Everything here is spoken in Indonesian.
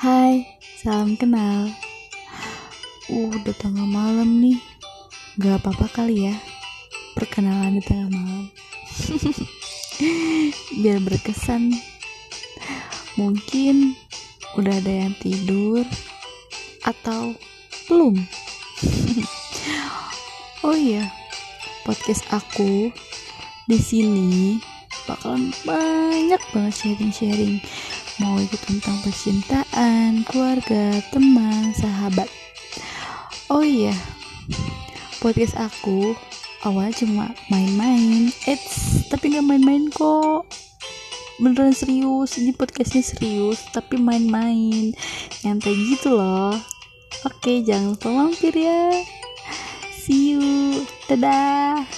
Hai, salam kenal. Uh, udah tengah malam nih. Gak apa-apa kali ya. Perkenalan di tengah malam. Biar berkesan. Mungkin udah ada yang tidur atau belum. oh iya, podcast aku di sini bakalan banyak banget sharing-sharing mau itu tentang percintaan, keluarga, teman, sahabat. Oh iya, podcast aku awalnya cuma main-main. Eits, tapi nggak main-main kok. Beneran serius, ini podcastnya serius, tapi main-main. Nyantai gitu loh. Oke, jangan lupa mampir ya. See you. Dadah.